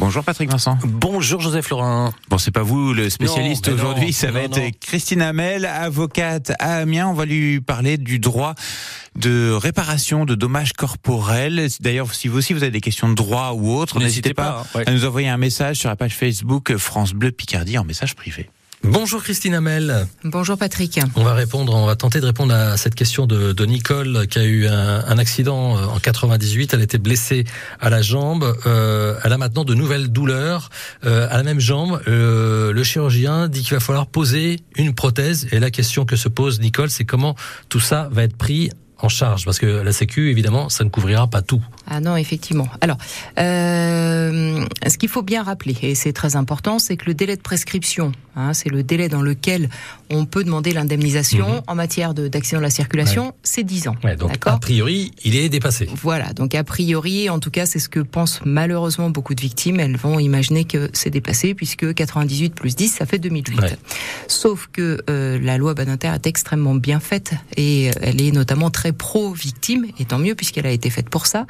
Bonjour Patrick Vincent. Bonjour Joseph Laurent. Bon, c'est pas vous le spécialiste aujourd'hui, non, ça va non, être. Christine Hamel, avocate à Amiens. On va lui parler du droit de réparation de dommages corporels. D'ailleurs, si vous aussi vous avez des questions de droit ou autres, N'hésitez pas, pas, hein, ouais. à nous envoyer un message sur la page Facebook France Bleu Picardie en message privé. Bonjour Christine Hamel. Bonjour Patrick. On va répondre, on va tenter de répondre à cette question de, de Nicole qui a eu un, un accident euh, en 98. Elle été blessée à la jambe. Euh, elle a maintenant de nouvelles douleurs euh, à la même jambe. Euh, le chirurgien dit qu'il va falloir poser une prothèse. Et la question que se pose Nicole, c'est comment tout ça va être pris en charge parce que la Sécu, évidemment, ça ne couvrira pas tout. Ah non, effectivement. Alors, euh, ce qu'il faut bien rappeler, et c'est très important, c'est que le délai de prescription, hein, c'est le délai dans lequel on peut demander l'indemnisation Mhm. en matière de- d'accident de la circulation, c'est 10 ans. Ouais, donc a priori, il est dépassé. Voilà, donc a priori, en tout cas, c'est ce que pensent malheureusement beaucoup de victimes. Elles vont imaginer que c'est dépassé puisque 98 plus 10, ça fait 2008. Ouais. Sauf que euh, la loi Badinter est extrêmement bien faite et elle est notamment très pro-victime, et tant mieux puisqu'elle a été faite pour ça.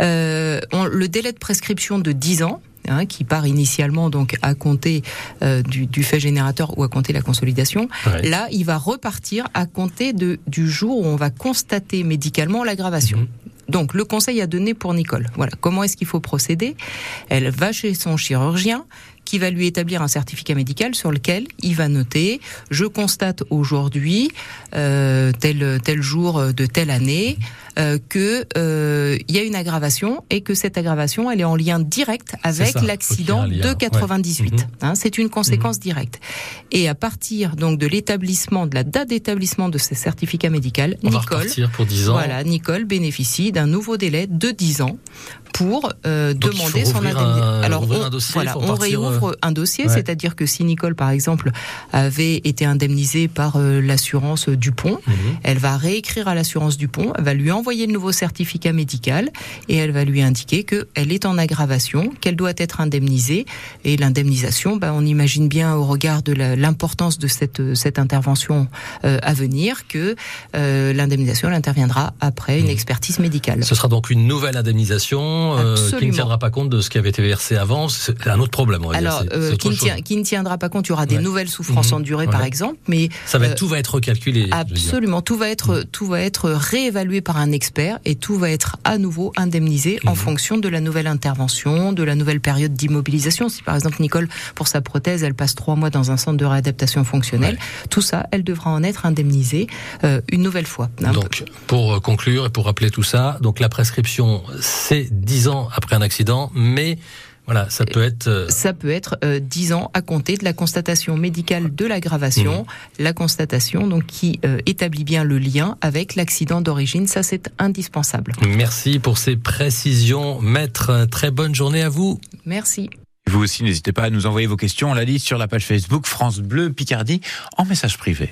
Euh, on- le délai de prescription de 10 ans, hein, qui part initialement donc à compter euh, du, du fait générateur ou à compter la consolidation, Ouais. là, il va repartir à compter de, du jour où on va constater médicalement l'aggravation. Mhm. Donc, le conseil à donner pour Nicole. Voilà. Comment est-ce qu'il faut procéder? Elle va chez son chirurgien qui va lui établir un certificat médical sur lequel il va noter je constate aujourd'hui euh, tel tel jour de telle année euh, que euh, il y a une aggravation et que cette aggravation elle est en lien direct avec l'accident de 98. ouais. Mhm. Hein, c'est une conséquence directe. Et à partir donc de l'établissement de la date d'établissement de ce certificat médical, On va Nicole repartir pour 10 ans. voilà, Nicole bénéficie d'un nouveau délai de 10 ans pour euh, Donc, demander son un- Alors, on, un dossier, voilà, faut on repartir, réouvre un dossier, ouais. c'est-à-dire que si Nicole, par exemple, avait été indemnisée par euh, l'assurance Dupont, Mhm. elle va réécrire à l'assurance Dupont, elle va lui envoyer le nouveau certificat médical et elle va lui indiquer que elle est en aggravation, qu'elle doit être indemnisée. Et l'indemnisation, ben, on imagine bien au regard de l'importance de cette, cette intervention euh, à venir que euh, l'indemnisation elle interviendra après une Mhm. expertise médicale. Ce sera donc une nouvelle indemnisation euh, qui ne tiendra pas compte de ce qui avait été versé avant. C'est un autre problème. On va Alors, dire. Euh, qui, ne tient- qui ne tiendra pas compte, il y aura des Ouais. nouvelles souffrances Mhm. endurées, par Ouais. exemple, mais Ça va, euh, tout va être recalculé. Absolument, tout va être tout va être réévalué par un expert et tout va être à nouveau indemnisé en Mhm. fonction de la nouvelle intervention, de la nouvelle période d'immobilisation. Si par exemple Nicole pour sa prothèse, elle passe trois mois dans un centre de réadaptation fonctionnelle, tout ça, elle devra en être indemnisée euh, une nouvelle fois. Hein. Donc, pour euh, conclure et pour rappeler tout ça, donc la prescription, c'est 10 ans après un accident, mais voilà, ça peut être. euh, Ça peut être euh, 10 ans à compter de la constatation médicale de l'aggravation, la constatation donc qui euh, établit bien le lien avec l'accident d'origine. Ça, c'est indispensable. Merci pour ces précisions, maître. Très bonne journée à vous. Merci. Vous aussi, n'hésitez pas à nous envoyer vos questions. On l'a dit sur la page Facebook France Bleu Picardie en message privé.